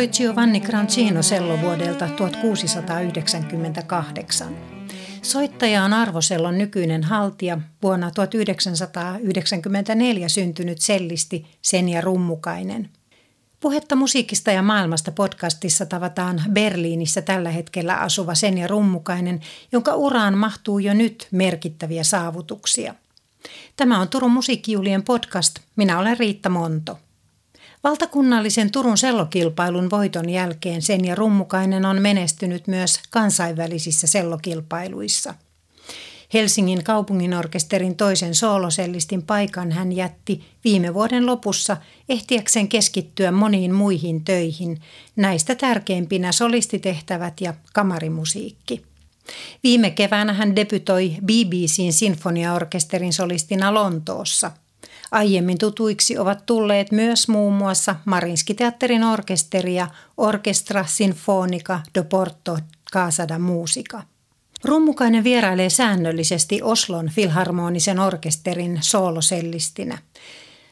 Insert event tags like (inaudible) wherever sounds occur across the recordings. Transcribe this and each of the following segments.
Soi Giovanni Grancino sello vuodelta 1698. Soittaja on arvosellon nykyinen haltija, vuonna 1994 syntynyt sellisti Senja Rummukainen. Puhetta musiikista ja maailmasta podcastissa tavataan Berliinissä tällä hetkellä asuva Senja Rummukainen, jonka uraan mahtuu jo nyt merkittäviä saavutuksia. Tämä on Turun musiikkijuhlien podcast. Minä olen Riitta Monto. Valtakunnallisen Turun sellokilpailun voiton jälkeen Senja Rummukainen on menestynyt myös kansainvälisissä sellokilpailuissa. Helsingin kaupunginorkesterin toisen soolosellistin paikan hän jätti viime vuoden lopussa ehtiäkseen keskittyä moniin muihin töihin, näistä tärkeimpinä solistitehtävät ja kamarimusiikki. Viime keväänä hän debytoi BBCn sinfoniaorkesterin solistina Lontoossa – Aiemmin tutuiksi ovat tulleet myös muun muassa Marinski-teatterin orkesteri ja Orkestra Sinfonica do Porto Casa da Musica. Rummukainen vierailee säännöllisesti Oslon filharmonisen orkesterin soolosellistinä.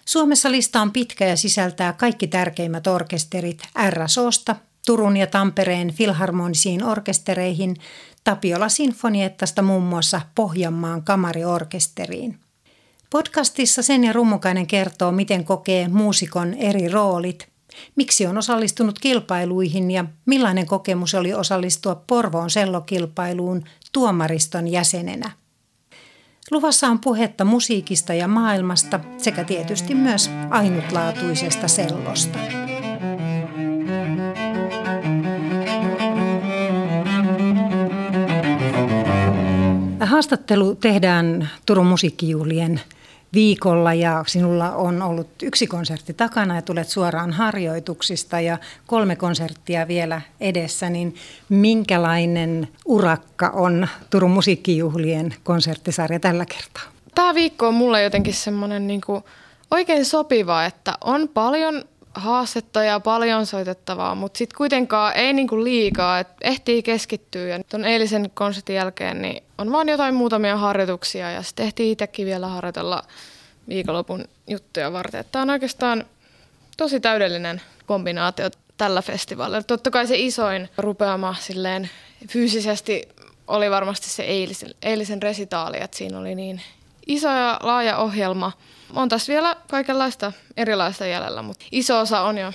Suomessa lista on pitkä ja sisältää kaikki tärkeimmät orkesterit RSOsta Turun ja Tampereen filharmonisiin orkestereihin, Tapiola Sinfoniettasta muun muassa Pohjanmaan kamariorkesteriin. Podcastissa Sen ja Rummukainen kertoo, miten kokee muusikon eri roolit, miksi on osallistunut kilpailuihin ja millainen kokemus oli osallistua Porvoon sellokilpailuun tuomariston jäsenenä. Luvassa on puhetta musiikista ja maailmasta sekä tietysti myös ainutlaatuisesta sellosta. Haastattelu tehdään Turun musiikkijuhlien viikolla ja sinulla on ollut yksi konsertti takana ja tulet suoraan harjoituksista ja kolme konserttia vielä edessä, niin minkälainen urakka on Turun musiikkijuhlien konserttisarja tällä kertaa? Tämä viikko on mulle jotenkin semmoinen niin oikein sopiva, että on paljon haastetta ja paljon soitettavaa, mutta sitten kuitenkaan ei niinku liikaa, että ehtii keskittyä. Ja tuon eilisen konsertin jälkeen niin on vaan jotain muutamia harjoituksia ja sitten ehtii itsekin vielä harjoitella viikonlopun juttuja varten. Tämä on oikeastaan tosi täydellinen kombinaatio tällä festivaalilla. Totta kai se isoin rupeama silleen fyysisesti oli varmasti se eilisen, eilisen resitaali, että siinä oli niin iso ja laaja ohjelma – on tässä vielä kaikenlaista erilaista jäljellä, mutta iso osa on jo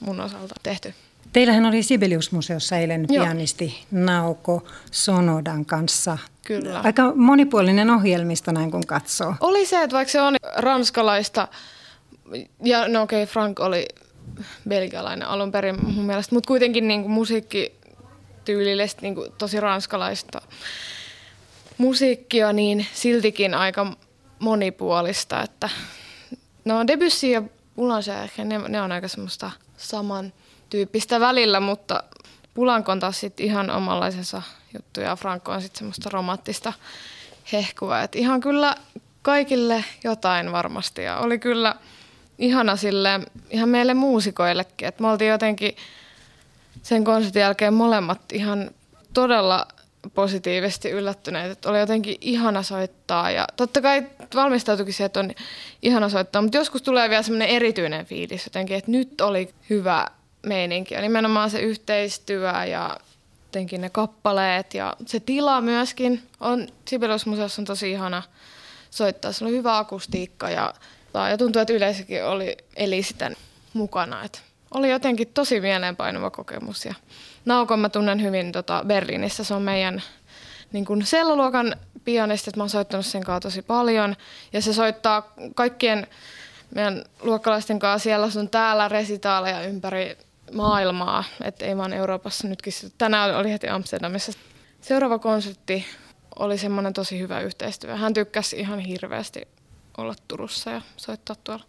mun osalta tehty. Teillähän oli Sibelius-museossa eilen Joo. pianisti Nauko Sonodan kanssa. Kyllä. Aika monipuolinen ohjelmisto näin kun katsoo. Oli se, että vaikka se on ranskalaista, ja no okei, okay, Frank oli belgialainen alun perin mun mielestä, mutta kuitenkin niin kuin musiikkityylillisesti niin kuin tosi ranskalaista musiikkia, niin siltikin aika monipuolista, että no Debussy ja Boulanger ehkä ne, ne on aika semmoista samantyyppistä välillä, mutta Pulanko on taas sit ihan omanlaisensa juttu ja Franco on sitten semmoista romanttista hehkua. Et ihan kyllä kaikille jotain varmasti ja oli kyllä ihana sille, ihan meille muusikoillekin, että me oltiin jotenkin sen konsertin jälkeen molemmat ihan todella positiivisesti yllättyneet, että oli jotenkin ihana soittaa. Ja totta kai valmistautuikin se, että on ihana soittaa, mutta joskus tulee vielä semmoinen erityinen fiilis jotenkin, että nyt oli hyvä meininki. Ja nimenomaan se yhteistyö ja jotenkin ne kappaleet ja se tila myöskin on, Sibelius-museossa on tosi ihana soittaa, se oli hyvä akustiikka ja, ja tuntuu, että yleisökin oli, eli sitä mukana, että oli jotenkin tosi mieleenpainuva kokemus ja Naukon mä tunnen hyvin tota Berliinissä. Se on meidän niin kuin pianisti, että mä oon soittanut sen kanssa tosi paljon. Ja se soittaa kaikkien meidän luokkalaisten kanssa siellä sun täällä resitaaleja ympäri maailmaa. Että ei vaan Euroopassa nytkin. Tänään oli heti Amsterdamissa. Seuraava konsertti oli semmoinen tosi hyvä yhteistyö. Hän tykkäsi ihan hirveästi olla Turussa ja soittaa tuolla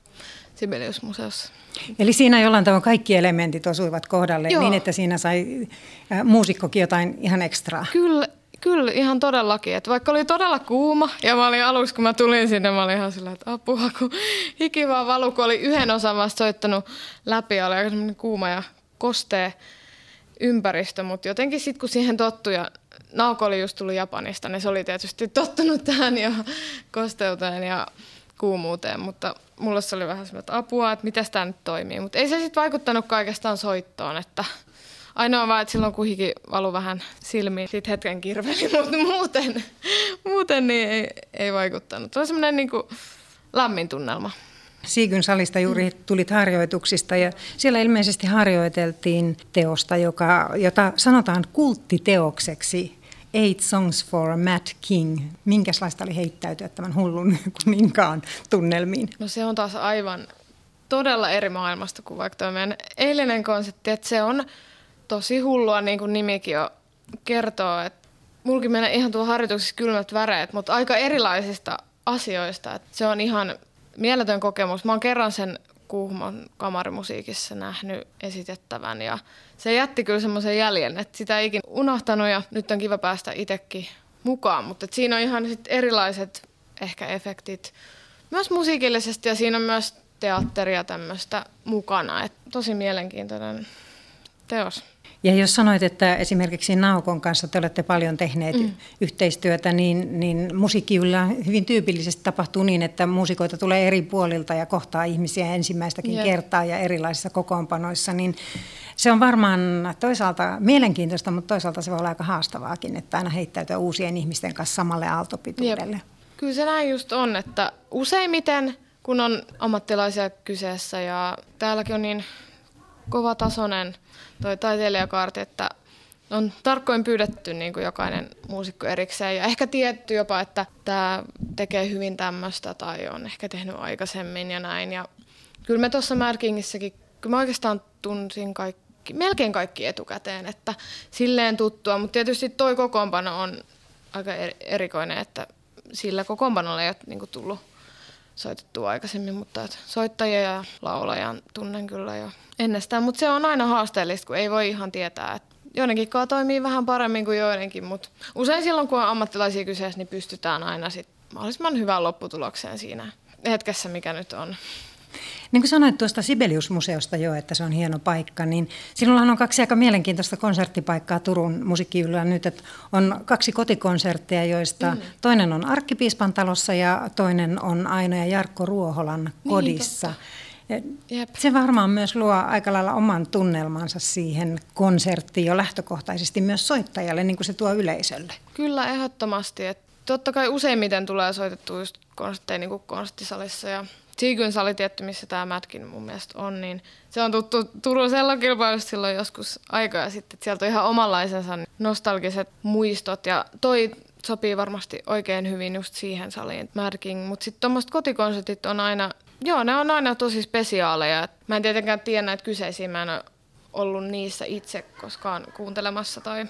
Sibelius-museossa. Eli siinä jollain tavalla kaikki elementit osuivat kohdalle Joo. niin, että siinä sai äh, muusikkokin jotain ihan ekstraa. Kyllä, kyllä ihan todellakin. Että vaikka oli todella kuuma ja mä olin aluksi, kun mä tulin sinne, mä olin ihan sillä, että apua, kun hiki vaan valu, kun oli yhden osan vasta soittanut läpi ja oli aika kuuma ja kostee ympäristö, mutta jotenkin sitten kun siihen tottui ja Nauko oli just tullut Japanista, niin se oli tietysti tottunut tähän jo kosteuteen ja kuumuuteen, mutta mulla se oli vähän semmoista apua, että miten tämä nyt toimii. Mutta ei se sitten vaikuttanut kaikestaan soittoon, että ainoa vaan, että silloin kuhikin valu vähän silmiin, sitten hetken kirveli, (laughs) mutta muuten, muuten niin ei, ei vaikuttanut. Se oli semmoinen niin lämmin tunnelma. Siikyn salista juuri tulit harjoituksista ja siellä ilmeisesti harjoiteltiin teosta, joka, jota sanotaan kulttiteokseksi. Eight Songs for Matt King. Minkälaista oli heittäytyä tämän hullun kuninkaan tunnelmiin? No se on taas aivan todella eri maailmasta kuin vaikka tuo meidän eilinen konsepti, että se on tosi hullua, niin kuin nimikin jo kertoo, että mulkin menee ihan tuo harjoituksessa kylmät väreet, mutta aika erilaisista asioista. Että se on ihan mieletön kokemus. Mä oon kerran sen Kuhmon kamarimusiikissa nähnyt esitettävän. Ja se jätti kyllä semmoisen jäljen, että sitä ei ikinä unohtanut ja nyt on kiva päästä itsekin mukaan, mutta siinä on ihan sit erilaiset ehkä efektit myös musiikillisesti ja siinä on myös teatteria tämmöistä mukana, että tosi mielenkiintoinen teos. Ja jos sanoit, että esimerkiksi Naukon kanssa te olette paljon tehneet mm. yhteistyötä, niin, niin musiikkijulla hyvin tyypillisesti tapahtuu niin, että muusikoita tulee eri puolilta ja kohtaa ihmisiä ensimmäistäkin yeah. kertaa ja erilaisissa kokoonpanoissa, niin se on varmaan toisaalta mielenkiintoista, mutta toisaalta se voi olla aika haastavaakin, että aina heittäytyä uusien ihmisten kanssa samalle aaltopituudelle. Yep. Kyllä se näin just on, että useimmiten kun on ammattilaisia kyseessä ja täälläkin on niin kova tasoinen toi taiteilijakaarti, että on tarkoin pyydetty niin kuin jokainen muusikko erikseen ja ehkä tietty jopa, että tämä tekee hyvin tämmöistä tai on ehkä tehnyt aikaisemmin ja näin. Ja kyllä me tuossa Märkingissäkin, kyllä mä oikeastaan tunsin kaikki, melkein kaikki etukäteen, että silleen tuttua, mutta tietysti toi kokoonpano on aika erikoinen, että sillä kokoonpanolla ei ole niin kuin tullut soitettua aikaisemmin, mutta soittajia ja laulajan tunnen kyllä jo ennestään. Mutta se on aina haasteellista, kun ei voi ihan tietää, että joidenkin toimii vähän paremmin kuin joidenkin, mutta usein silloin, kun on ammattilaisia kyseessä, niin pystytään aina sit mahdollisimman hyvään lopputulokseen siinä hetkessä, mikä nyt on. Niin kuin sanoit tuosta Sibelius-museosta jo, että se on hieno paikka, niin sinullahan on kaksi aika mielenkiintoista konserttipaikkaa Turun musiikkiyllä nyt, että on kaksi kotikonsertteja, joista mm. toinen on Arkkipiispan talossa ja toinen on Aino ja Jarkko Ruoholan niin, kodissa. Niin, Se varmaan myös luo aika lailla oman tunnelmansa siihen konserttiin jo lähtökohtaisesti myös soittajalle, niin kuin se tuo yleisölle. Kyllä, ehdottomasti. Että totta kai useimmiten tulee soitettua just konsertteja niin kuin konserttisalissa ja Siikyn sali tietty, missä tämä Mätkin mun mielestä on, niin se on tuttu Turun sellokilpailusta silloin joskus aikoja sitten. Sieltä on ihan omanlaisensa nostalgiset muistot ja toi sopii varmasti oikein hyvin just siihen saliin Mätkin. Mutta sitten tuommoiset kotikonsertit on aina, joo ne on aina tosi spesiaaleja. Mä en tietenkään tiedä näitä kyseisiä, mä en ole ollut niissä itse koskaan kuuntelemassa tai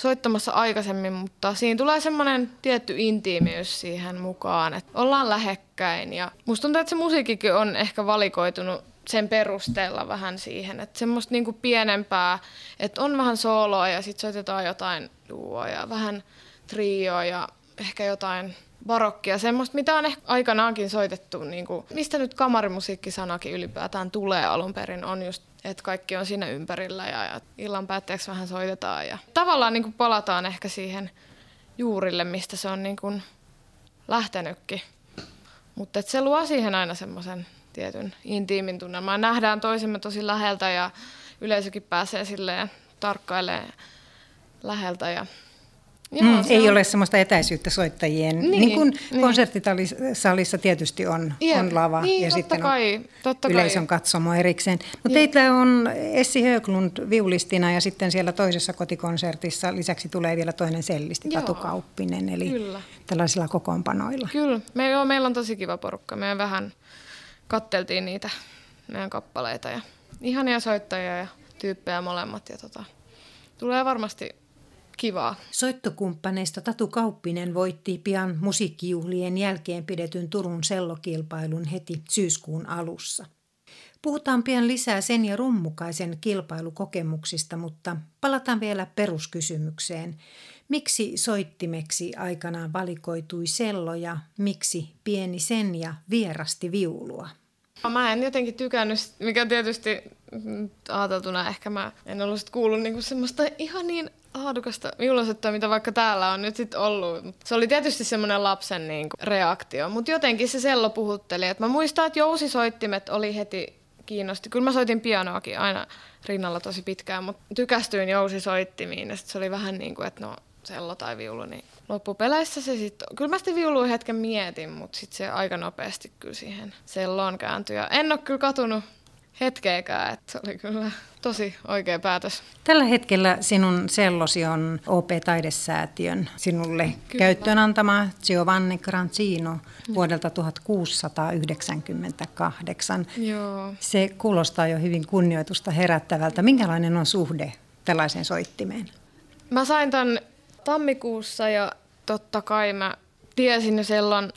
soittamassa aikaisemmin, mutta siinä tulee semmoinen tietty intiimiys siihen mukaan, että ollaan lähekkäin. Ja musta tuntuu, että se musiikkikin on ehkä valikoitunut sen perusteella vähän siihen, että semmoista niinku pienempää, että on vähän sooloa ja sitten soitetaan jotain duoa ja vähän trioa ja ehkä jotain barokkia, semmoista, mitä on ehkä aikanaankin soitettu, niin kuin, mistä nyt kamarimusiikkisanakin ylipäätään tulee alun perin, on just että kaikki on siinä ympärillä ja, ja illan päätteeksi vähän soitetaan. Ja tavallaan niin kuin palataan ehkä siihen juurille, mistä se on niin kuin lähtenytkin. Mutta se luo siihen aina semmoisen tietyn intiimin tunnelman. Nähdään toisemme tosi läheltä ja yleisökin pääsee silleen tarkkailemaan läheltä ja Joo, mm, ei on... ole sellaista etäisyyttä soittajien, niin, niin kuin niin. konserttisalissa tietysti on, Jep, on lava niin, ja sitten kai, on totta yleisön kai. katsomo erikseen. No teitä on Essi Höglund viulistina ja sitten siellä toisessa kotikonsertissa lisäksi tulee vielä toinen sellisti, Joo, Tatu Kauppinen, eli kyllä. tällaisilla kokoonpanoilla. Kyllä, me, joo, meillä on tosi kiva porukka. Me vähän katteltiin niitä meidän kappaleita ja ihania soittajia ja tyyppejä molemmat ja tota, tulee varmasti kivaa. Soittokumppaneista Tatu Kauppinen voitti pian musiikkijuhlien jälkeen pidetyn Turun sellokilpailun heti syyskuun alussa. Puhutaan pian lisää sen ja rummukaisen kilpailukokemuksista, mutta palataan vielä peruskysymykseen. Miksi soittimeksi aikanaan valikoitui sello ja miksi pieni sen ja vierasti viulua? Mä en jotenkin tykännyt, mikä tietysti ajateltuna ehkä mä en ollut kuullut niinku semmoista ihan niin laadukasta viulusettua, mitä vaikka täällä on nyt sitten ollut. Se oli tietysti semmoinen lapsen niinku reaktio, mutta jotenkin se sello puhutteli. Et mä muistan, että jousisoittimet oli heti kiinnosti. Kyllä mä soitin pianoakin aina rinnalla tosi pitkään, mutta tykästyin jousisoittimiin ja sit se oli vähän niin kuin, että no sello tai viulu, niin loppupeleissä se sitten, kyllä mä sitten viulua hetken mietin, mutta sitten se aika nopeasti kyllä siihen selloon kääntyi. Ja en ole kyllä katunut hetkeäkään, että se oli kyllä tosi oikea päätös. Tällä hetkellä sinun sellosi on OP-taidesäätiön sinulle kyllä. käyttöön antama Giovanni Granzino vuodelta 1698. Joo. Se kuulostaa jo hyvin kunnioitusta herättävältä. Minkälainen on suhde tällaiseen soittimeen? Mä sain ton tammikuussa ja totta kai mä tiesin jo sellon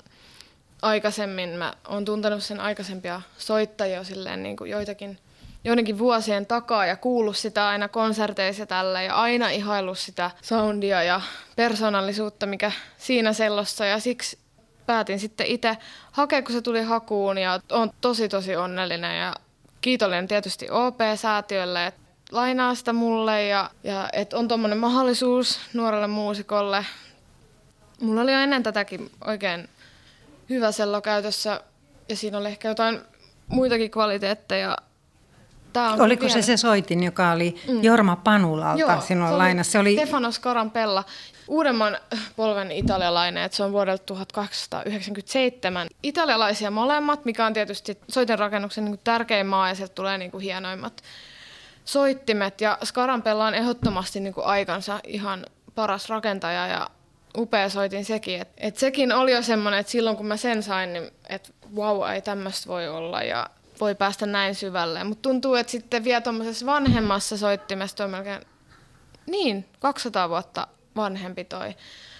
aikaisemmin. Mä oon tuntenut sen aikaisempia soittajia silleen niin kuin joitakin joidenkin vuosien takaa ja kuullut sitä aina konserteissa tällä ja aina ihaillut sitä soundia ja persoonallisuutta, mikä siinä sellossa ja siksi päätin sitten itse hakea, kun se tuli hakuun ja on tosi tosi onnellinen ja kiitollinen tietysti OP-säätiölle, että lainaa sitä mulle ja, ja että on tuommoinen mahdollisuus nuorelle muusikolle. Mulla oli jo ennen tätäkin oikein hyvä sello käytössä ja siinä oli ehkä jotain muitakin kvaliteetteja. Tää on Oliko se se soitin, joka oli mm. Jorma Panulalta Joo, sinulla se lainassa? Se oli Stefanos Carampella, uudemman polven italialainen, että se on vuodelta 1897. Italialaisia molemmat, mikä on tietysti soitenrakennuksen niin tärkein maa ja sieltä tulee niin kuin hienoimmat soittimet. Ja Scarampella on ehdottomasti niin kuin aikansa ihan paras rakentaja ja upea soitin sekin. Et, et sekin oli jo semmoinen, että silloin kun mä sen sain, niin että vau, ei tämmöistä voi olla ja voi päästä näin syvälle. Mutta tuntuu, että sitten vielä tuommoisessa vanhemmassa soittimessa on melkein, niin, 200 vuotta vanhempi toi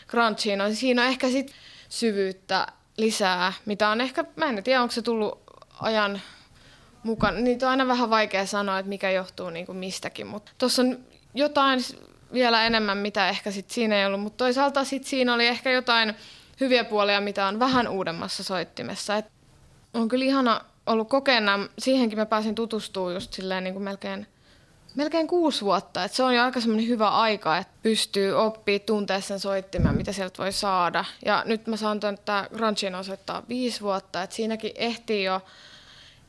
Grantchino. Siinä on ehkä sit syvyyttä lisää, mitä on ehkä, mä en tiedä, onko se tullut ajan mukana. Niitä on aina vähän vaikea sanoa, että mikä johtuu niin kuin mistäkin, mutta tuossa on jotain vielä enemmän, mitä ehkä sit siinä ei ollut, mutta toisaalta sit siinä oli ehkä jotain hyviä puolia, mitä on vähän uudemmassa soittimessa. Et on kyllä ihana ollut kokeena, siihenkin mä pääsin tutustumaan just silleen niin kuin melkein, melkein kuusi vuotta. Et se on jo aika semmoinen hyvä aika, että pystyy oppii tuntea sen soittimen, mitä sieltä voi saada. Ja nyt mä saan tuon, että Grunchino soittaa viisi vuotta, että siinäkin ehtii jo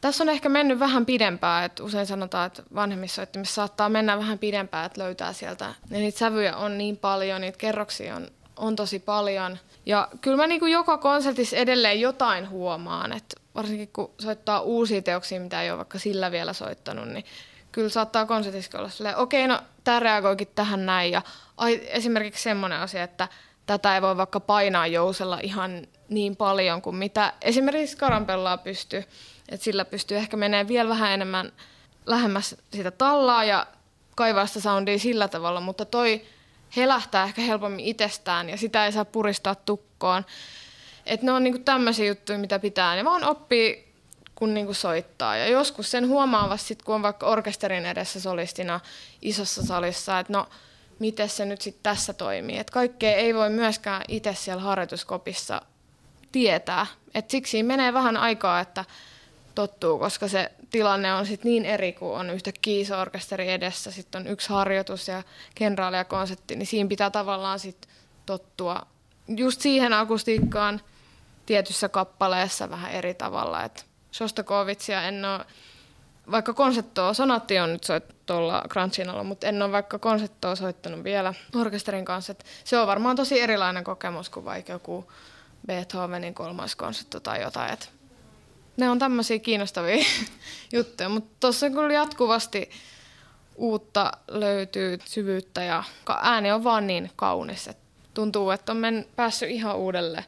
tässä on ehkä mennyt vähän pidempään, että usein sanotaan, että vanhemmissa soittimissa saattaa mennä vähän pidempään, että löytää sieltä. Ja niitä sävyjä on niin paljon, niitä kerroksia on, on tosi paljon. Ja kyllä mä niin joka konsertissa edelleen jotain huomaan, että varsinkin kun soittaa uusia teoksia, mitä ei ole vaikka sillä vielä soittanut, niin kyllä saattaa konsertissa olla silleen, okei, no tämä reagoikin tähän näin. Ja ai, esimerkiksi semmoinen asia, että tätä ei voi vaikka painaa jousella ihan niin paljon kuin mitä esimerkiksi karampellaa pystyy. Et sillä pystyy ehkä menemään vielä vähän enemmän lähemmäs sitä tallaa ja kaivaa sitä soundia sillä tavalla, mutta toi helähtää ehkä helpommin itsestään ja sitä ei saa puristaa tukkoon. Et ne on niinku tämmöisiä juttuja, mitä pitää. Ne vaan oppii, kun niinku soittaa. Ja joskus sen huomaa sit, kun on vaikka orkesterin edessä solistina isossa salissa, että no, miten se nyt sitten tässä toimii. Et kaikkea ei voi myöskään itse siellä harjoituskopissa tietää. Et siksi menee vähän aikaa, että tottuu, koska se tilanne on sit niin eri, kun on yhtä kiisorkesteri edessä, sitten on yksi harjoitus ja kenraali ja konsertti, niin siinä pitää tavallaan sit tottua just siihen akustiikkaan tietyssä kappaleessa vähän eri tavalla. Et Shostakovitsia en ole, vaikka konserttoa, sonatti on nyt tuolla Crunchinalla, mutta en ole vaikka konserttoa soittanut vielä orkesterin kanssa. Et se on varmaan tosi erilainen kokemus kuin vaikka joku Beethovenin kolmas konsertto tai jotain. Et ne on tämmöisiä kiinnostavia (laughs) juttuja, mutta tuossa kyllä jatkuvasti uutta löytyy syvyyttä ja ääni on vaan niin kaunis, että tuntuu, että on men, päässyt ihan uudelle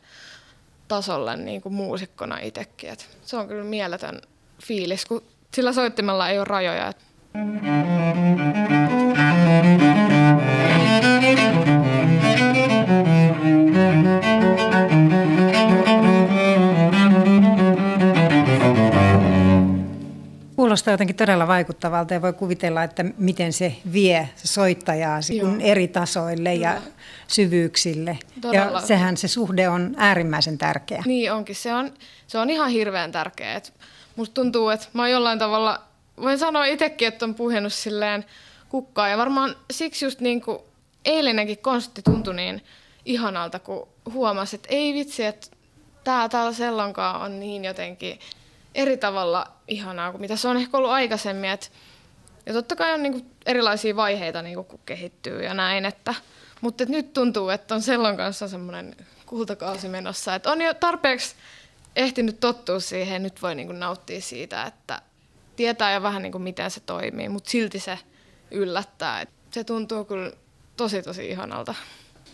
tasolle niin kuin muusikkona itsekin. Et se on kyllä mieletön fiilis, kun sillä soittimella ei ole rajoja. Kuulostaa jotenkin todella vaikuttavalta ja voi kuvitella, että miten se vie soittajaa eri tasoille ja Joo. syvyyksille. Todella. Ja sehän se suhde on äärimmäisen tärkeä. Niin onkin, se on, se on ihan hirveän tärkeä. Et musta tuntuu, että mä oon jollain tavalla, voin sanoa itsekin, että on puhennut silleen kukkaa. Ja varmaan siksi just niin kuin eilinenkin konsertti tuntui niin ihanalta, kun huomasi, että ei vitsi, että tää täällä sellonkaan on niin jotenkin eri tavalla ihanaa kuin mitä se on ehkä ollut aikaisemmin. Et, ja totta kai on niinku erilaisia vaiheita, niinku, kun kehittyy ja näin, että, mutta et nyt tuntuu, että on sellon kanssa semmoinen kultakausi menossa, että on jo tarpeeksi ehtinyt tottua siihen, nyt voi niinku nauttia siitä, että tietää jo vähän niinku miten se toimii, mutta silti se yllättää. Et se tuntuu kyllä tosi tosi ihanalta.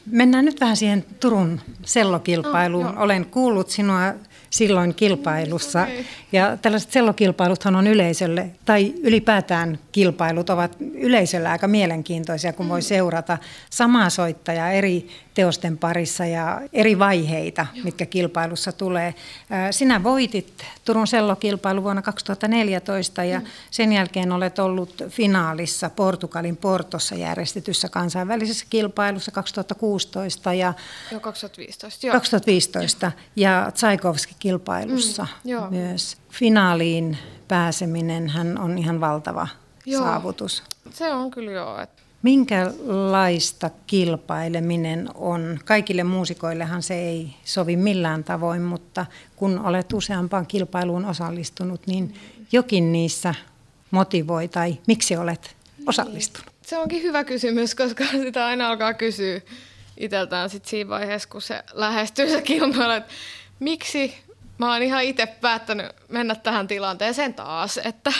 Mennään nyt vähän siihen Turun sellokilpailuun. Oh, Olen kuullut sinua silloin kilpailussa. Okay. Ja tällaiset sellokilpailuthan on yleisölle, tai ylipäätään kilpailut ovat yleisölle aika mielenkiintoisia, kun voi mm. seurata samaa soittajaa eri teosten parissa ja eri vaiheita, Joo. mitkä kilpailussa tulee. Sinä voitit Turun sellokilpailu vuonna 2014 ja mm. sen jälkeen olet ollut finaalissa Portugalin Portossa järjestetyssä kansainvälisessä kilpailussa 2016 ja Joo, 2015. Joo. 2015 ja Tsaikovski-kilpailussa mm, myös. Finaaliin pääseminen hän on ihan valtava joo. saavutus. Se on kyllä joo. Että Minkälaista kilpaileminen on? Kaikille muusikoillehan se ei sovi millään tavoin, mutta kun olet useampaan kilpailuun osallistunut, niin jokin niissä motivoi tai miksi olet osallistunut? Se onkin hyvä kysymys, koska (laughs) sitä aina alkaa kysyä itseltään sit siinä vaiheessa, kun se lähestyy se kilpailu, että miksi mä oon ihan itse päättänyt mennä tähän tilanteeseen taas, että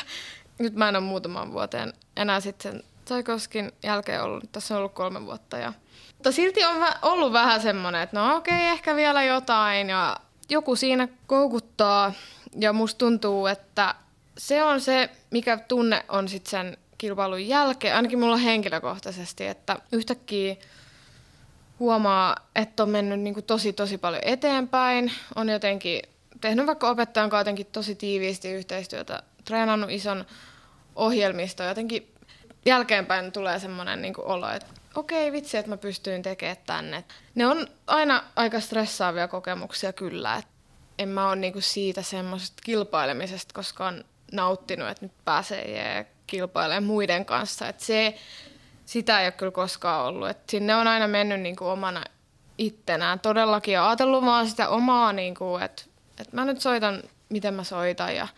nyt mä en ole muutaman vuoteen enää sitten sen Tchaikovskin jälkeen ollut, tässä on ollut kolme vuotta. Ja... Mutta silti on ollut vähän semmoinen, että no okei, okay, ehkä vielä jotain ja joku siinä koukuttaa ja musta tuntuu, että se on se, mikä tunne on sitten sen kilpailun jälkeen, ainakin mulla henkilökohtaisesti, että yhtäkkiä huomaa, että on mennyt niin kuin tosi tosi paljon eteenpäin, on jotenkin tehnyt vaikka opettajan kanssa jotenkin tosi tiiviisti yhteistyötä, treenannut ison ohjelmisto, jotenkin jälkeenpäin tulee semmoinen niin olo, että okei vitsi, että mä pystyin tekemään tänne. Ne on aina aika stressaavia kokemuksia kyllä. Et en mä ole niinku siitä semmoisesta kilpailemisesta koskaan nauttinut, että nyt pääsee kilpailemaan muiden kanssa. Et se, sitä ei ole kyllä koskaan ollut. Et sinne on aina mennyt niinku omana ittenään todellakin ja ajatellut vaan sitä omaa, niinku, että et mä nyt soitan, miten mä soitan ja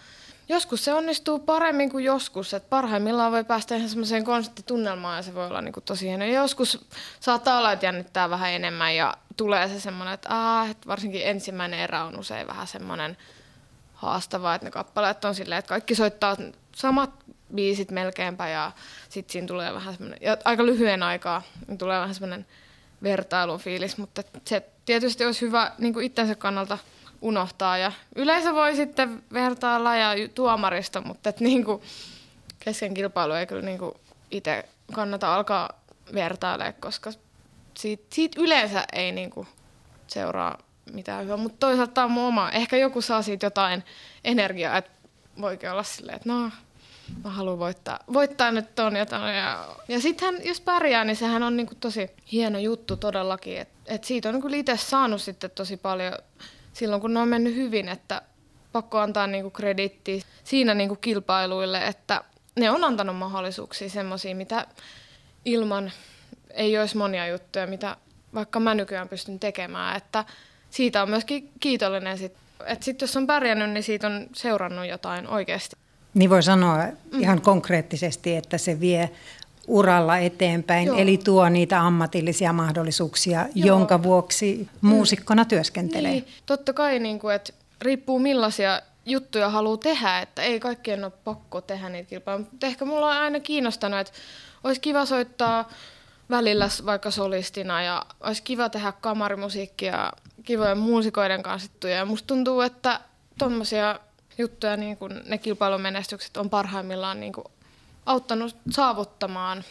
Joskus se onnistuu paremmin kuin joskus, että parhaimmillaan voi päästä ihan semmoiseen konserttitunnelmaan ja se voi olla niin kuin tosi hieno. Joskus saattaa olla, että jännittää vähän enemmän ja tulee se semmoinen, että, aah, että varsinkin ensimmäinen erä on usein vähän semmoinen haastava, että ne kappaleet on silleen, että kaikki soittaa samat biisit melkeinpä ja sitten siinä tulee vähän semmoinen, ja aika lyhyen aikaa niin tulee vähän semmoinen vertailufiilis, mutta se tietysti olisi hyvä niin kuin itsensä kannalta – unohtaa. Ja yleensä voi sitten vertailla ja tuomarista, mutta et niinku kesken kilpailu ei kyllä niinku itse kannata alkaa vertailemaan, koska siitä, siitä yleensä ei niinku seuraa mitään hyvää. Mutta toisaalta on mun oma. Ehkä joku saa siitä jotain energiaa, että voikin olla silleen, että no, mä haluan voittaa, voittaa nyt ton jotain. Ja, ja sittenhän, jos pärjää, niin sehän on niinku tosi hieno juttu todellakin. Että et siitä on kyllä itse saanut sitten tosi paljon silloin, kun ne on mennyt hyvin, että pakko antaa niinku krediitti siinä niinku kilpailuille, että ne on antanut mahdollisuuksia semmoisia, mitä ilman ei olisi monia juttuja, mitä vaikka mä nykyään pystyn tekemään, että siitä on myöskin kiitollinen, sit, että sitten jos on pärjännyt, niin siitä on seurannut jotain oikeasti. Niin voi sanoa ihan mm. konkreettisesti, että se vie uralla eteenpäin, Joo. eli tuo niitä ammatillisia mahdollisuuksia, Joo. jonka vuoksi muusikkona työskentelee. Niin, totta kai, niin kuin, että riippuu millaisia juttuja haluaa tehdä, että ei kaikkien ole pakko tehdä niitä kilpailuja, mutta ehkä mulla on aina kiinnostanut, että olisi kiva soittaa välillä vaikka solistina ja olisi kiva tehdä kamarimusiikkia kivojen muusikoiden kanssa. Ja musta tuntuu, että tuommoisia juttuja, niin kuin ne kilpailumenestykset on parhaimmillaan niin kuin auttanut saavuttamaan,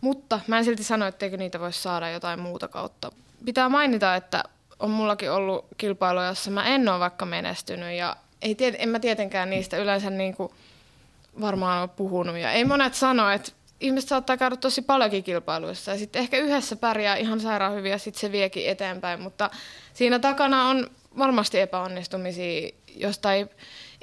mutta mä en silti sano, etteikö niitä voisi saada jotain muuta kautta. Pitää mainita, että on mullakin ollut kilpailuja, jossa mä en ole vaikka menestynyt ja ei en mä tietenkään niistä yleensä niin kuin varmaan ole puhunut. Ja ei monet sano, että ihmiset saattaa käydä tosi paljonkin kilpailuissa ja sitten ehkä yhdessä pärjää ihan sairaan hyvin ja sitten se viekin eteenpäin, mutta siinä takana on varmasti epäonnistumisia, josta ei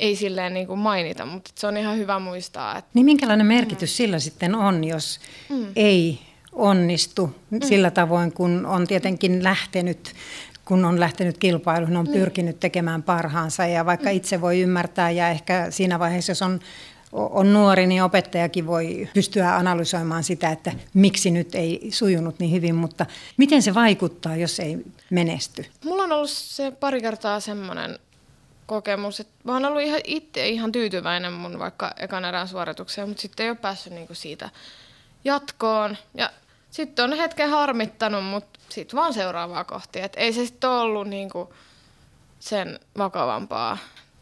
ei silleen niin kuin mainita, mutta se on ihan hyvä muistaa. Että... Niin minkälainen merkitys mm. sillä sitten on, jos mm. ei onnistu mm. sillä tavoin, kun on tietenkin lähtenyt kun on lähtenyt kilpailuun, on mm. pyrkinyt tekemään parhaansa ja vaikka mm. itse voi ymmärtää ja ehkä siinä vaiheessa, jos on on nuori, niin opettajakin voi pystyä analysoimaan sitä, että miksi nyt ei sujunut niin hyvin, mutta miten se vaikuttaa, jos ei menesty? Mulla on ollut se pari kertaa semmoinen kokemus, että mä oon ollut ihan itse ihan tyytyväinen mun vaikka ekan erään suoritukseen, mutta sitten ei ole päässyt niinku siitä jatkoon. Ja sitten on hetken harmittanut, mutta sitten vaan seuraavaa kohti. Et ei se sitten ollut niinku sen vakavampaa.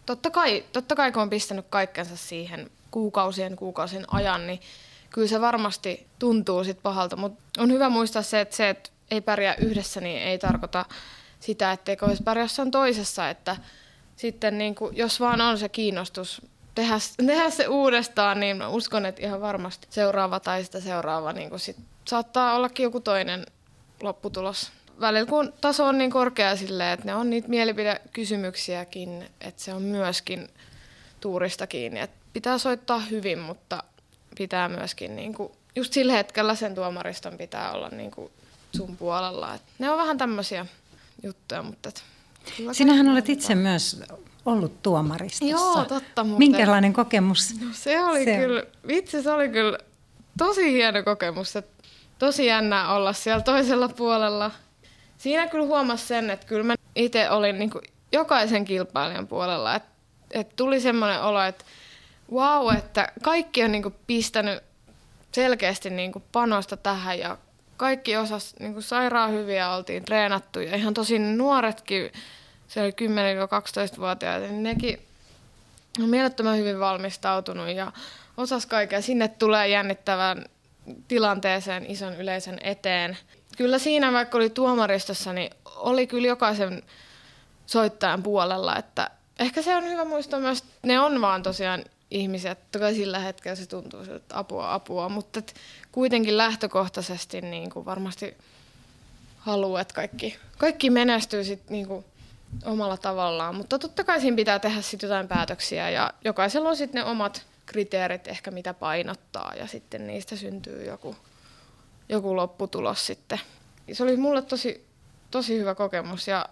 Totta kai, totta kai kun on pistänyt kaikkensa siihen kuukausien kuukausien ajan, niin kyllä se varmasti tuntuu sit pahalta. Mutta on hyvä muistaa se, että se, että ei pärjää yhdessä, niin ei tarkoita sitä, etteikö olisi pärjää jossain toisessa. Että sitten niin kuin, jos vaan on se kiinnostus tehdä, tehdä se uudestaan, niin uskon, että ihan varmasti seuraava tai sitä seuraava niin kuin sit saattaa ollakin joku toinen lopputulos. Välillä kun taso on niin korkea silleen, että ne on niitä mielipidekysymyksiäkin, että se on myöskin tuurista kiinni. Että pitää soittaa hyvin, mutta pitää myöskin niin kuin, just sillä hetkellä sen tuomariston pitää olla niin kuin sun puolella. Et ne on vähän tämmöisiä juttuja, mutta... Et, Sinähän olet itse myös ollut tuomaristossa. Joo, totta. Mutta... Minkälainen kokemus? No, se oli se... kyllä, vitsi se oli kyllä tosi hieno kokemus. Että tosi jännä olla siellä toisella puolella. Siinä kyllä huomasi sen, että kyllä mä itse olin niin kuin jokaisen kilpailijan puolella. Että et tuli semmoinen olo, että wow, että kaikki on niinku pistänyt selkeästi niinku panosta tähän ja kaikki osas niinku sairaan hyviä oltiin treenattu ja ihan tosi nuoretkin, se oli 10-12-vuotiaat, niin nekin on mielettömän hyvin valmistautunut ja osas kaikkea. Sinne tulee jännittävän tilanteeseen ison yleisön eteen. Kyllä siinä, vaikka oli tuomaristossa, niin oli kyllä jokaisen soittajan puolella, että ehkä se on hyvä muistaa myös, että ne on vaan tosiaan ihmisiä. Toki sillä hetkellä se tuntuu että apua, apua, mutta kuitenkin lähtökohtaisesti niin kuin varmasti haluaa, että kaikki, kaikki menestyy sit niin kuin omalla tavallaan. Mutta totta kai siinä pitää tehdä sit jotain päätöksiä ja jokaisella on sitten ne omat kriteerit ehkä mitä painottaa ja sitten niistä syntyy joku, joku lopputulos sitten. Se oli mulle tosi, tosi hyvä kokemus ja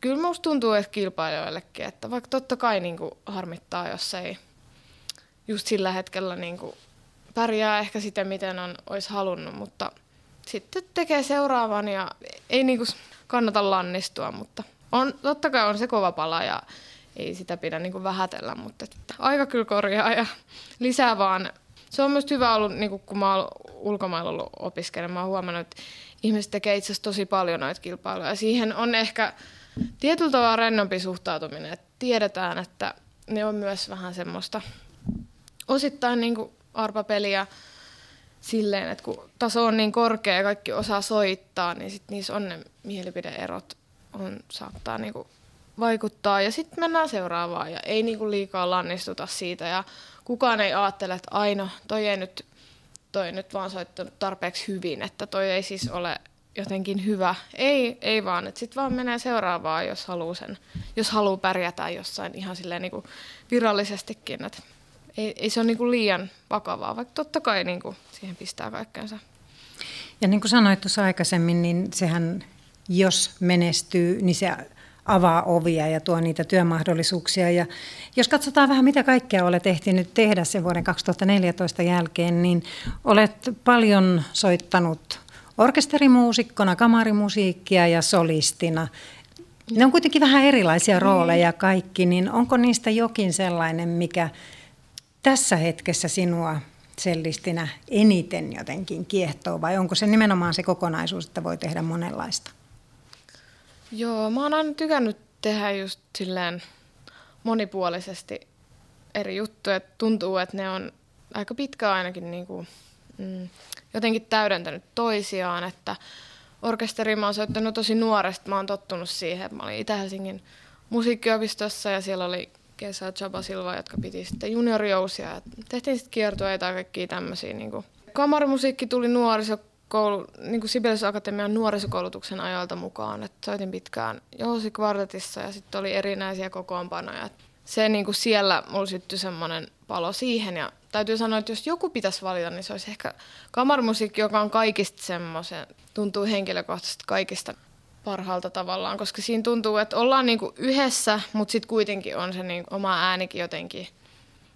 kyllä musta tuntuu, että kilpailijoillekin, että vaikka totta kai niin kuin harmittaa, jos ei just sillä hetkellä niin kuin pärjää ehkä sitä, miten on, olisi halunnut, mutta sitten tekee seuraavan ja ei niin kuin kannata lannistua, mutta on, totta kai on se kova pala ja ei sitä pidä niin vähätellä, mutta että aika kyllä korjaa ja lisää vaan. Se on myös hyvä ollut, niin kuin kun mä oon ulkomailla ollut opiskelemaan, mä oon huomannut, että ihmiset tekee itse asiassa tosi paljon noita kilpailuja. Siihen on ehkä tietyllä tavalla rennompi suhtautuminen, että tiedetään, että ne on myös vähän semmoista osittain niin kuin arpapeliä silleen, että kun taso on niin korkea ja kaikki osaa soittaa, niin sit niissä on ne mielipideerot on, saattaa niin kuin vaikuttaa. Ja sitten mennään seuraavaan ja ei niin kuin liikaa lannistuta siitä. Ja kukaan ei ajattele, että aina toi ei nyt, toi nyt vaan soittanut tarpeeksi hyvin, että toi ei siis ole jotenkin hyvä. Ei, ei vaan, että sitten vaan menee seuraavaan, jos haluaa sen, jos haluaa pärjätä jossain ihan silleen niin kuin virallisestikin. Että ei, ei se ole niin kuin liian vakavaa, vaikka totta kai niin kuin siihen pistää kaikkeensa. Ja niin kuin sanoit tuossa aikaisemmin, niin sehän, jos menestyy, niin se avaa ovia ja tuo niitä työmahdollisuuksia. Ja jos katsotaan vähän, mitä kaikkea olet ehtinyt tehdä sen vuoden 2014 jälkeen, niin olet paljon soittanut orkesterimuusikkona, kamarimusiikkia ja solistina. Ne on kuitenkin vähän erilaisia rooleja kaikki, niin onko niistä jokin sellainen, mikä tässä hetkessä sinua sellistinä eniten jotenkin kiehtoo vai onko se nimenomaan se kokonaisuus, että voi tehdä monenlaista? Joo, mä oon aina tykännyt tehdä just silleen monipuolisesti eri juttuja. Tuntuu, että ne on aika pitkä ainakin niin kuin, mm, jotenkin täydentänyt toisiaan, että orkesteri mä oon soittanut tosi nuoresta, mä oon tottunut siihen. Mä olin Itä-Helsingin musiikkiopistossa ja siellä oli Kesa ja Chaba Silva, jotka piti sitten juniorijousia. Ja tehtiin sitten kiertueita ja kaikkia tämmöisiä. Niin. Kamarimusiikki tuli nuorisokoulu, niin kuin Sibelius Akatemian nuorisokoulutuksen ajalta mukaan. Et soitin pitkään jousikvartetissa ja sitten oli erinäisiä kokoonpanoja. se niin kuin siellä mulla syttyi semmoinen palo siihen ja täytyy sanoa, että jos joku pitäisi valita, niin se olisi ehkä kamarimusiikki, joka on kaikista semmoisen, tuntuu henkilökohtaisesti kaikista parhaalta tavallaan, koska siinä tuntuu, että ollaan niinku yhdessä, mutta sitten kuitenkin on se niinku oma äänikin jotenkin.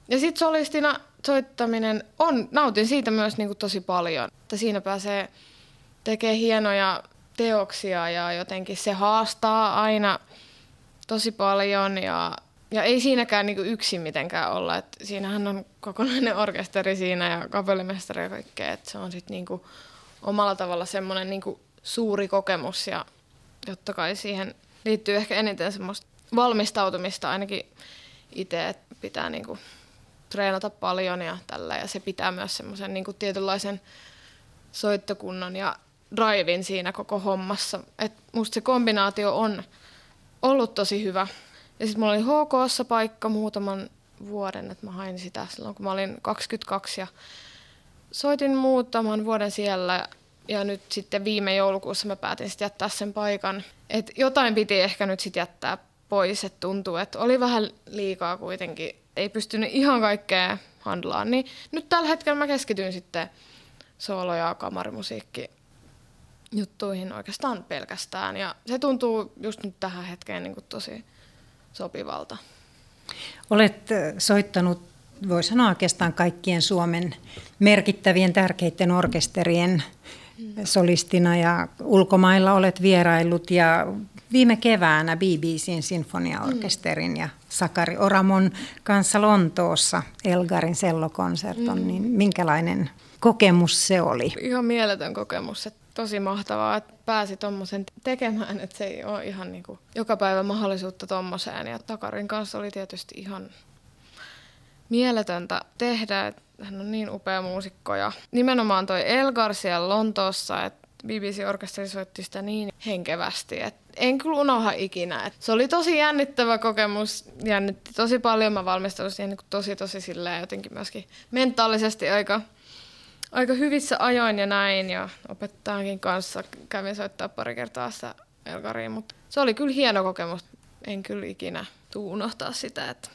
Ja sitten solistina soittaminen on, nautin siitä myös niinku tosi paljon, että siinä pääsee tekee hienoja teoksia ja jotenkin se haastaa aina tosi paljon ja, ja ei siinäkään niinku yksin mitenkään olla. Et siinähän on kokonainen orkesteri siinä ja kapellimestari ja kaikkea. Et se on sitten niinku omalla tavalla semmoinen niinku suuri kokemus ja totta kai siihen liittyy ehkä eniten semmoista valmistautumista ainakin itse, että pitää niinku treenata paljon ja tällä ja se pitää myös semmoisen niinku tietynlaisen soittokunnan ja drivin siinä koko hommassa. Et musta se kombinaatio on ollut tosi hyvä. Ja sitten mulla oli HKssa paikka muutaman vuoden, että mä hain sitä silloin, kun mä olin 22 ja soitin muutaman vuoden siellä ja nyt sitten viime joulukuussa mä päätin sitten jättää sen paikan. Et jotain piti ehkä nyt sitten jättää pois, että tuntuu, että oli vähän liikaa kuitenkin. Ei pystynyt ihan kaikkea handlaan. Niin nyt tällä hetkellä mä keskityn sitten soolo- ja kamarimusiikki juttuihin oikeastaan pelkästään. Ja se tuntuu just nyt tähän hetkeen niin kuin tosi sopivalta. Olet soittanut, voi sanoa oikeastaan kaikkien Suomen merkittävien tärkeiden orkesterien solistina ja ulkomailla olet vierailut ja viime keväänä BBCn sinfoniaorkesterin ja Sakari Oramon kanssa Lontoossa Elgarin sellokonserton, mm. niin minkälainen kokemus se oli? Ihan mieletön kokemus, että tosi mahtavaa, että pääsi tuommoisen tekemään, että se ei ole ihan niin kuin joka päivä mahdollisuutta tuommoiseen. Ja Takarin kanssa oli tietysti ihan mieletöntä tehdä, että hän on niin upea muusikko ja nimenomaan toi Elgar siellä Lontoossa, että BBC-orkesteri soitti sitä niin henkevästi, että en kyllä unoha ikinä. Et se oli tosi jännittävä kokemus, jännitti tosi paljon. Mä valmistauduin siihen niin tosi tosi silleen jotenkin myöskin mentaalisesti aika, aika hyvissä ajoin ja näin. Ja opettajankin kanssa kävin soittaa pari kertaa sitä Elgariin, mutta se oli kyllä hieno kokemus. En kyllä ikinä tuu unohtaa sitä, että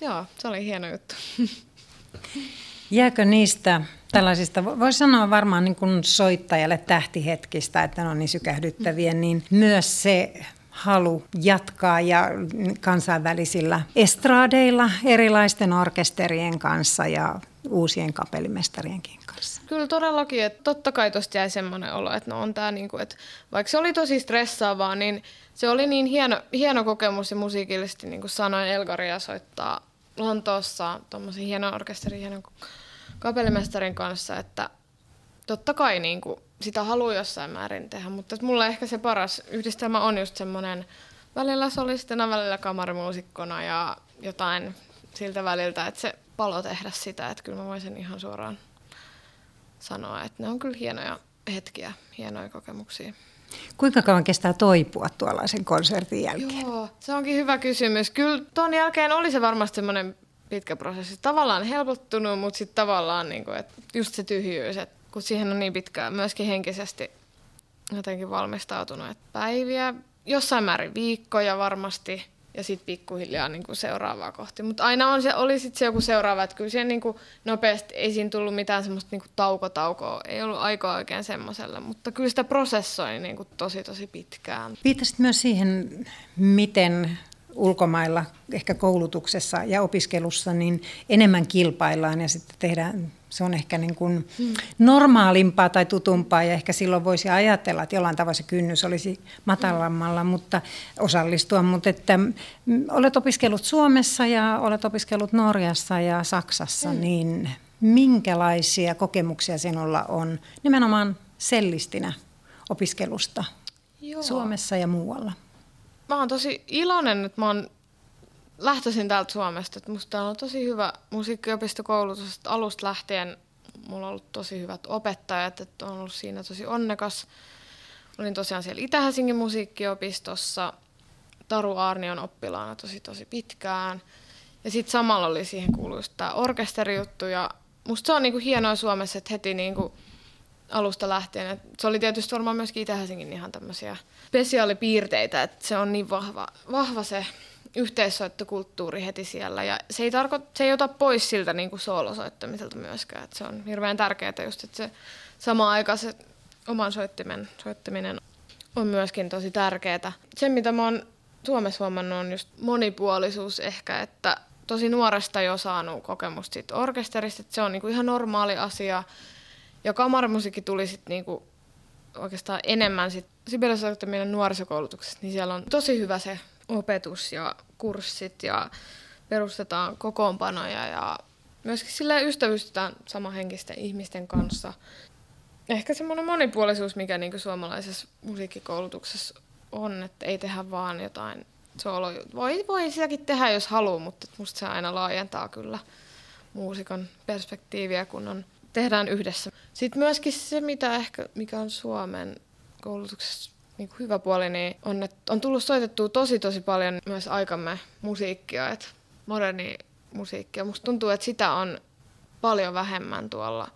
joo, se oli hieno juttu. (laughs) Jääkö niistä tällaisista, voisi sanoa varmaan niin kuin soittajalle tähtihetkistä, että ne on niin sykähdyttäviä, niin myös se halu jatkaa ja kansainvälisillä estraadeilla erilaisten orkesterien kanssa ja uusien kapellimestarienkin kanssa. Kyllä todellakin, että totta kai tuosta jäi semmoinen olo, että no on tää niinku, että vaikka se oli tosi stressaavaa, niin se oli niin hieno, hieno kokemus ja musiikillisesti, niin kuin sanoin, Elgaria soittaa Lontoossa tuommoisen hienon orkesterin, hienon kapellimestarin kanssa, että totta kai niin kuin, sitä haluaa jossain määrin tehdä, mutta mulle ehkä se paras yhdistelmä on just semmoinen välillä solistina, välillä kamarimuusikkona ja jotain siltä väliltä, että se palo tehdä sitä, että kyllä mä voisin ihan suoraan sanoa, että ne on kyllä hienoja hetkiä, hienoja kokemuksia. Kuinka kauan kestää toipua tuollaisen konsertin jälkeen? Joo, se onkin hyvä kysymys. Kyllä tuon jälkeen oli se varmasti semmoinen pitkä prosessi. Tavallaan helpottunut, mutta sitten tavallaan niin kuin, että just se tyhjyys, että kun siihen on niin pitkään myöskin henkisesti jotenkin valmistautunut, että päiviä, jossain määrin viikkoja varmasti ja sitten pikkuhiljaa niin kuin seuraavaa kohti. Mutta aina on se, oli sitten se joku seuraava, että kyllä siihen niin kuin nopeasti ei siinä tullut mitään semmoista niin kuin tauko-taukoa, ei ollut aikaa oikein semmoiselle, mutta kyllä sitä prosessoi niin kuin tosi tosi pitkään. Viittasit myös siihen, miten ulkomailla ehkä koulutuksessa ja opiskelussa niin enemmän kilpaillaan ja sitten tehdään, se on ehkä niin kuin normaalimpaa tai tutumpaa ja ehkä silloin voisi ajatella, että jollain tavalla se kynnys olisi matalammalla, mutta osallistua, mutta että mm, olet opiskellut Suomessa ja olet opiskellut Norjassa ja Saksassa, mm. niin minkälaisia kokemuksia sinulla on nimenomaan sellistinä opiskelusta Joo. Suomessa ja muualla? Mä oon tosi iloinen, että mä oon lähtöisin täältä Suomesta. Että musta on tosi hyvä musiikkiopistokoulutus. Että alusta lähtien mulla on ollut tosi hyvät opettajat, että on ollut siinä tosi onnekas. Olin tosiaan siellä Itä-Helsingin musiikkiopistossa. Taru Aarnion oppilaana tosi tosi pitkään. Ja sitten samalla oli siihen kuulu just tämä orkesterijuttu. Ja musta se on niinku hienoa Suomessa, että heti niinku alusta lähtien. Et se oli tietysti varmaan myöskin Itä-Helsingin ihan tämmöisiä spesiaalipiirteitä, että se on niin vahva, vahva se yhteissoittokulttuuri heti siellä. Ja se ei, tarko- se ei ota pois siltä niin kuin soolosoittamiselta myöskään. Et se on hirveän tärkeää just, että se sama aika se oman soittimen soittaminen on myöskin tosi tärkeää. Se, mitä mä oon Suomessa huomannut, on just monipuolisuus ehkä, että tosi nuoresta jo saanut kokemusta siitä orkesterista, että se on niinku ihan normaali asia. Ja kamarimusiikki tuli sitten niinku oikeastaan enemmän sit Sibelius meidän nuorisokoulutuksessa, niin siellä on tosi hyvä se opetus ja kurssit ja perustetaan kokoonpanoja ja myöskin sillä ystävystytään samanhenkisten ihmisten kanssa. Ehkä semmoinen monipuolisuus, mikä niin suomalaisessa musiikkikoulutuksessa on, että ei tehdä vaan jotain solo. Voi, voi sitäkin tehdä, jos haluaa, mutta musta se aina laajentaa kyllä muusikon perspektiiviä, kun on, tehdään yhdessä. Sitten myöskin se, mitä ehkä, mikä on Suomen koulutuksessa niin kuin hyvä puoli, niin on, että on tullut soitettua tosi tosi paljon myös aikamme musiikkia, että moderni musiikkia. Musta tuntuu, että sitä on paljon vähemmän tuolla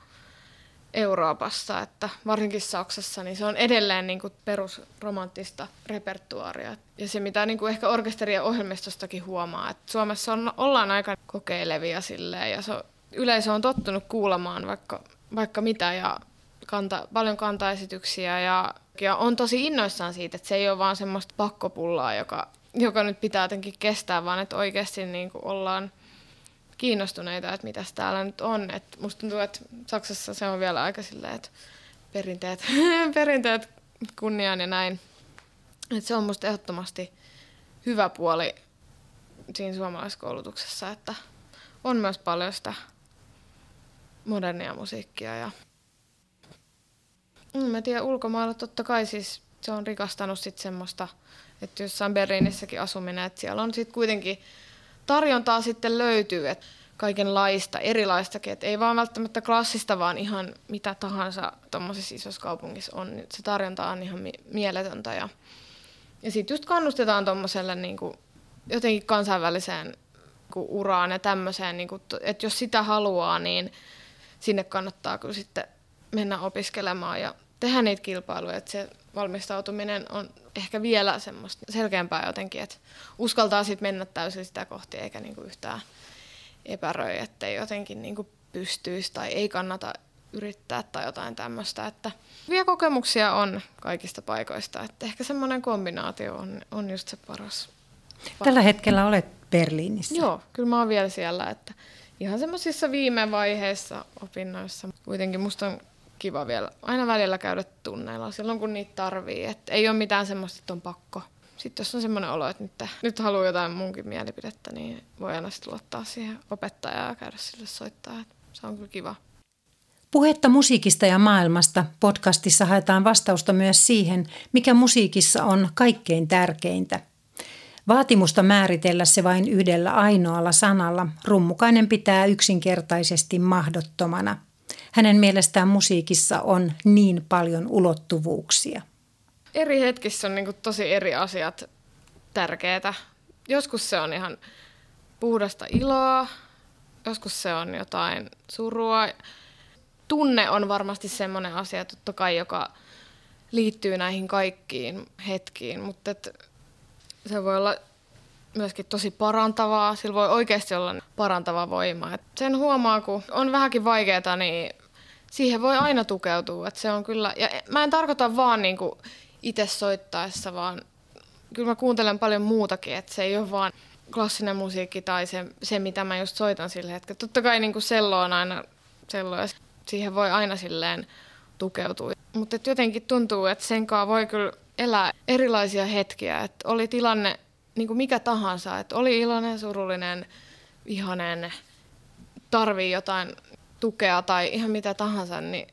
Euroopassa, että varsinkin Saksassa, niin se on edelleen niin kuin perusromanttista repertuaaria. Ja se, mitä niin kuin ehkä orkesteri- ja ohjelmistostakin huomaa, että Suomessa on, ollaan aika kokeilevia silleen, ja se, yleisö on tottunut kuulemaan vaikka, vaikka mitä, ja kanta, paljon kantaesityksiä, ja, ja on tosi innoissaan siitä, että se ei ole vaan semmoista pakkopullaa, joka, joka nyt pitää jotenkin kestää, vaan että oikeasti niin kuin ollaan – kiinnostuneita, että mitä täällä nyt on. Et musta tuntuu, että Saksassa se on vielä aika silleen, että perinteet, (laughs) perinteet kunniaan ja näin. Et se on musta ehdottomasti hyvä puoli siinä suomalaiskoulutuksessa, että on myös paljon sitä modernia musiikkia. Ja... Mm, mä tiedän, ulkomailla totta kai siis se on rikastanut sit semmoista, että jossain Berliinissäkin asuminen, että siellä on sitten kuitenkin tarjontaa sitten löytyy, että kaikenlaista, erilaistakin, että ei vaan välttämättä klassista, vaan ihan mitä tahansa tuommoisessa isossa kaupungissa on, niin se tarjonta on ihan mieletöntä ja, ja sitten just kannustetaan tuommoiselle niin jotenkin kansainväliseen niin uraan ja tämmöiseen, niin kuin, että jos sitä haluaa, niin sinne kannattaa kyllä sitten mennä opiskelemaan ja tehdä niitä kilpailuja, että se valmistautuminen on ehkä vielä semmoista selkeämpää jotenkin, että uskaltaa sitten mennä täysin sitä kohti eikä niinku yhtään epäröi, ettei jotenkin niinku pystyisi tai ei kannata yrittää tai jotain tämmöistä. Että hyviä kokemuksia on kaikista paikoista, että ehkä semmoinen kombinaatio on, on just se paras. Tällä hetkellä olet Berliinissä. Joo, kyllä mä oon vielä siellä, että ihan semmoisissa viime vaiheissa opinnoissa. Kuitenkin musta on kiva vielä aina välillä käydä tunneilla silloin, kun niitä tarvii. Et ei ole mitään semmoista, että on pakko. Sitten jos on semmoinen olo, että nyt, nyt haluaa jotain munkin mielipidettä, niin voi aina sitten luottaa siihen opettajaan ja käydä sille soittaa. Et se on kyllä kiva. Puhetta musiikista ja maailmasta podcastissa haetaan vastausta myös siihen, mikä musiikissa on kaikkein tärkeintä. Vaatimusta määritellä se vain yhdellä ainoalla sanalla rummukainen pitää yksinkertaisesti mahdottomana – hänen mielestään musiikissa on niin paljon ulottuvuuksia. Eri hetkissä on niin tosi eri asiat tärkeitä. Joskus se on ihan puhdasta iloa, joskus se on jotain surua. Tunne on varmasti semmoinen asia, totta kai, joka liittyy näihin kaikkiin hetkiin, mutta se voi olla myöskin tosi parantavaa. Sillä voi oikeasti olla parantava voima. Et sen huomaa, kun on vähänkin vaikeaa, niin siihen voi aina tukeutua. Että se on kyllä, ja mä en tarkoita vaan niin kuin itse soittaessa, vaan kyllä mä kuuntelen paljon muutakin, että se ei ole vaan klassinen musiikki tai se, se mitä mä just soitan sillä hetkellä. Totta kai niin kuin sello on aina sello ja siihen voi aina silleen tukeutua. Mutta jotenkin tuntuu, että sen kanssa voi kyllä elää erilaisia hetkiä. Että oli tilanne niin kuin mikä tahansa, että oli iloinen, surullinen, vihainen, tarvii jotain tukea tai ihan mitä tahansa, niin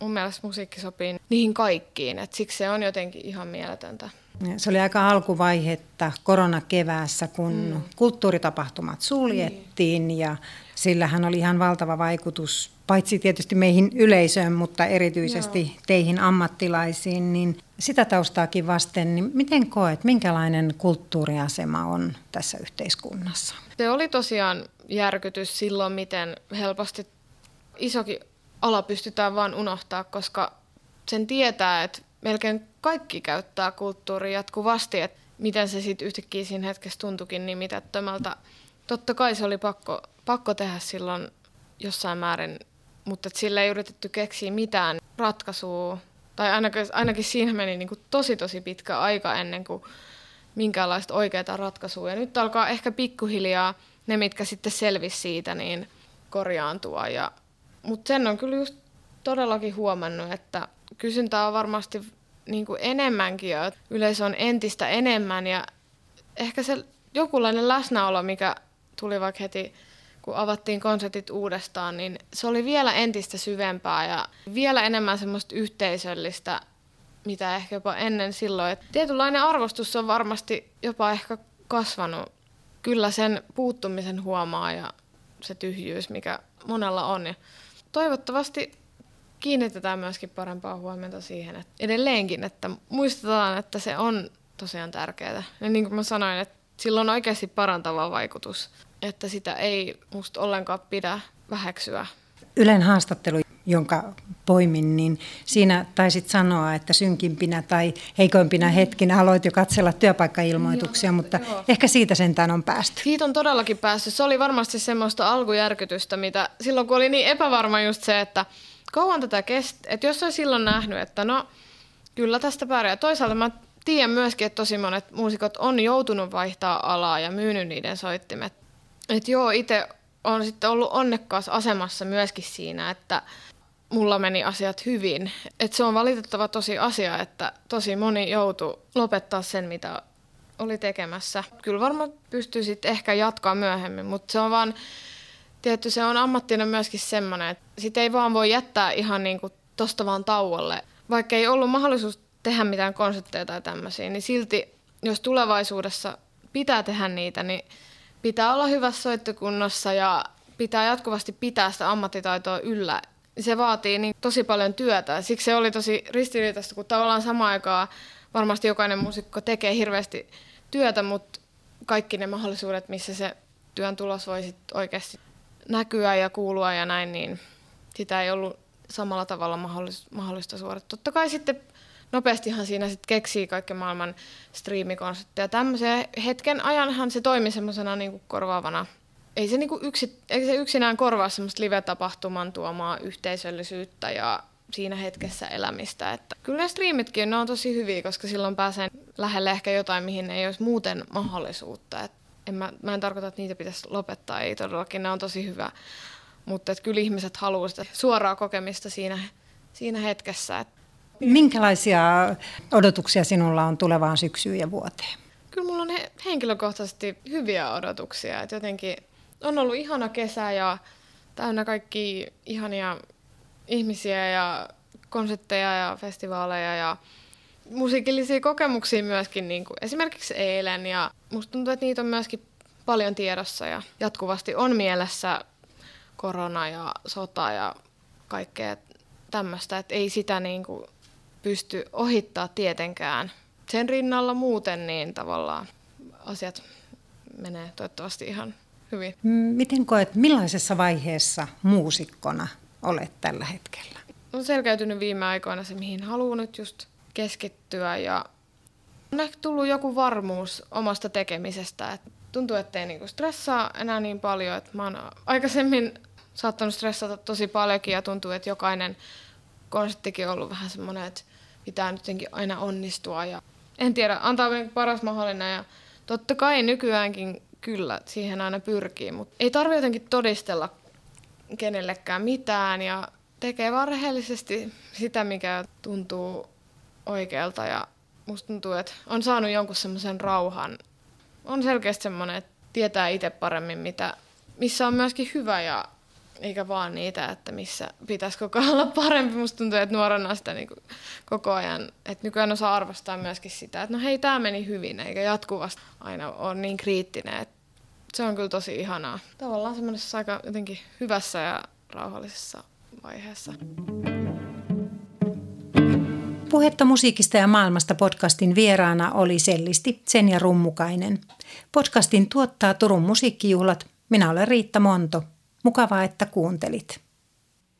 mun mielestä musiikki sopii niihin kaikkiin. Et siksi se on jotenkin ihan mieletöntä. Se oli aika alkuvaihetta koronakeväässä, kun mm. kulttuuritapahtumat suljettiin niin. ja sillähän oli ihan valtava vaikutus paitsi tietysti meihin yleisöön, mutta erityisesti Joo. teihin ammattilaisiin, niin sitä taustaakin vasten, niin miten koet, minkälainen kulttuuriasema on tässä yhteiskunnassa? Se oli tosiaan järkytys silloin, miten helposti isokin ala pystytään vaan unohtaa, koska sen tietää, että melkein kaikki käyttää kulttuuria jatkuvasti, että miten se sitten yhtäkkiä siinä hetkessä tuntukin niin mitättömältä. Totta kai se oli pakko, pakko tehdä silloin jossain määrin, mutta sillä ei yritetty keksiä mitään ratkaisua. Tai ainakin, ainakin siinä meni niin kuin tosi tosi pitkä aika ennen kuin minkäänlaista oikeaa ratkaisua. Ja nyt alkaa ehkä pikkuhiljaa ne, mitkä sitten selvisi siitä, niin korjaantua. Ja, mutta sen on kyllä just todellakin huomannut, että kysyntää on varmasti niin kuin enemmänkin ja yleisö on entistä enemmän ja ehkä se jokinlainen läsnäolo, mikä tuli vaikka heti kun avattiin konsertit uudestaan, niin se oli vielä entistä syvempää ja vielä enemmän semmoista yhteisöllistä, mitä ehkä jopa ennen silloin. Et tietynlainen arvostus on varmasti jopa ehkä kasvanut. Kyllä sen puuttumisen huomaa ja se tyhjyys, mikä monella on. Ja toivottavasti kiinnitetään myöskin parempaa huomiota siihen, että edelleenkin, että muistetaan, että se on tosiaan tärkeää. Ja niin kuin mä sanoin, että sillä on oikeasti parantava vaikutus, että sitä ei musta ollenkaan pidä väheksyä. Ylen haastattelu, jonka poimin, niin siinä taisit sanoa, että synkimpinä tai heikoimpina hetkinä aloit jo katsella työpaikkailmoituksia, joo, mutta joo. ehkä siitä sentään on päästy. Siitä on todellakin päässyt. Se oli varmasti semmoista alkujärkytystä, mitä silloin kun oli niin epävarma just se, että kauan tätä kestää. Että jos olisi silloin nähnyt, että no kyllä tästä pärjää. Toisaalta mä tiedän myöskin, että tosi monet muusikot on joutunut vaihtaa alaa ja myynyt niiden soittimet. Että joo, itse on sitten ollut onnekkaassa asemassa myöskin siinä, että mulla meni asiat hyvin. Että se on valitettava tosi asia, että tosi moni joutui lopettaa sen, mitä oli tekemässä. Kyllä varmaan pystyy sitten ehkä jatkaa myöhemmin, mutta se on vaan tietty se on ammattina myöskin semmoinen, että sitä ei vaan voi jättää ihan niin kuin tosta vaan tauolle. Vaikka ei ollut mahdollisuus tehdä mitään konsepteja tai tämmöisiä, niin silti jos tulevaisuudessa pitää tehdä niitä, niin pitää olla hyvässä soittokunnossa ja pitää jatkuvasti pitää sitä ammattitaitoa yllä. Se vaatii niin tosi paljon työtä. Siksi se oli tosi ristiriitaista, kun tavallaan samaan aikaan varmasti jokainen muusikko tekee hirveästi työtä, mutta kaikki ne mahdollisuudet, missä se työn tulos voi oikeasti näkyä ja kuulua ja näin, niin sitä ei ollut samalla tavalla mahdollista suorittaa. Totta kai sitten nopeastihan siinä sitten keksii kaiken maailman striimikonsepteja. Tämmöisen hetken ajanhan se toimi semmoisena niin korvaavana. Ei se, niinku yksi, ei se yksinään korvaa semmoista live-tapahtuman tuomaa yhteisöllisyyttä ja siinä hetkessä elämistä. Että kyllä ne striimitkin ne on tosi hyviä, koska silloin pääsee lähelle ehkä jotain, mihin ei olisi muuten mahdollisuutta. Et en mä, mä en tarkoita, että niitä pitäisi lopettaa, ei todellakin, ne on tosi hyvä. Mutta että kyllä ihmiset haluavat sitä suoraa kokemista siinä, siinä hetkessä. Et Minkälaisia odotuksia sinulla on tulevaan syksyyn ja vuoteen? Kyllä mulla on he, henkilökohtaisesti hyviä odotuksia. Et jotenkin on ollut ihana kesä ja täynnä kaikki ihania ihmisiä ja konsertteja ja festivaaleja ja musiikillisia kokemuksia myöskin, niin kuin esimerkiksi eilen. Ja musta tuntuu, että niitä on myöskin paljon tiedossa ja jatkuvasti on mielessä korona ja sota ja kaikkea tämmöistä, että ei sitä niin kuin pysty ohittaa tietenkään. Sen rinnalla muuten niin tavallaan asiat menee toivottavasti ihan hyvin. Miten koet, millaisessa vaiheessa muusikkona olet tällä hetkellä? On selkeytynyt viime aikoina se, mihin haluan nyt just keskittyä ja on ehkä tullut joku varmuus omasta tekemisestä. Et tuntuu, ettei niinku stressaa enää niin paljon. Et mä oon aikaisemmin saattanut stressata tosi paljonkin ja tuntuu, että jokainen konserttikin on ollut vähän semmoinen, että pitää nyt aina onnistua. Ja en tiedä, antaa paras mahdollinen ja totta kai nykyäänkin kyllä siihen aina pyrkii, mutta ei tarvitse jotenkin todistella kenellekään mitään ja tekee vaan rehellisesti sitä, mikä tuntuu oikealta ja musta tuntuu, että on saanut jonkun semmoisen rauhan. On selkeästi semmoinen, että tietää itse paremmin, mitä, missä on myöskin hyvä ja eikä vaan niitä, että missä pitäisi koko ajan olla parempi. Musta tuntuu, että nuorena sitä niin koko ajan, että nykyään osaa arvostaa myöskin sitä, että no hei, tämä meni hyvin, eikä jatkuvasti aina ole niin kriittinen. Että se on kyllä tosi ihanaa. Tavallaan semmoisessa aika jotenkin hyvässä ja rauhallisessa vaiheessa. Puhetta musiikista ja maailmasta podcastin vieraana oli sellisti Senja Rummukainen. Podcastin tuottaa Turun musiikkijuhlat. Minä olen Riitta Monto. Mukavaa, että kuuntelit.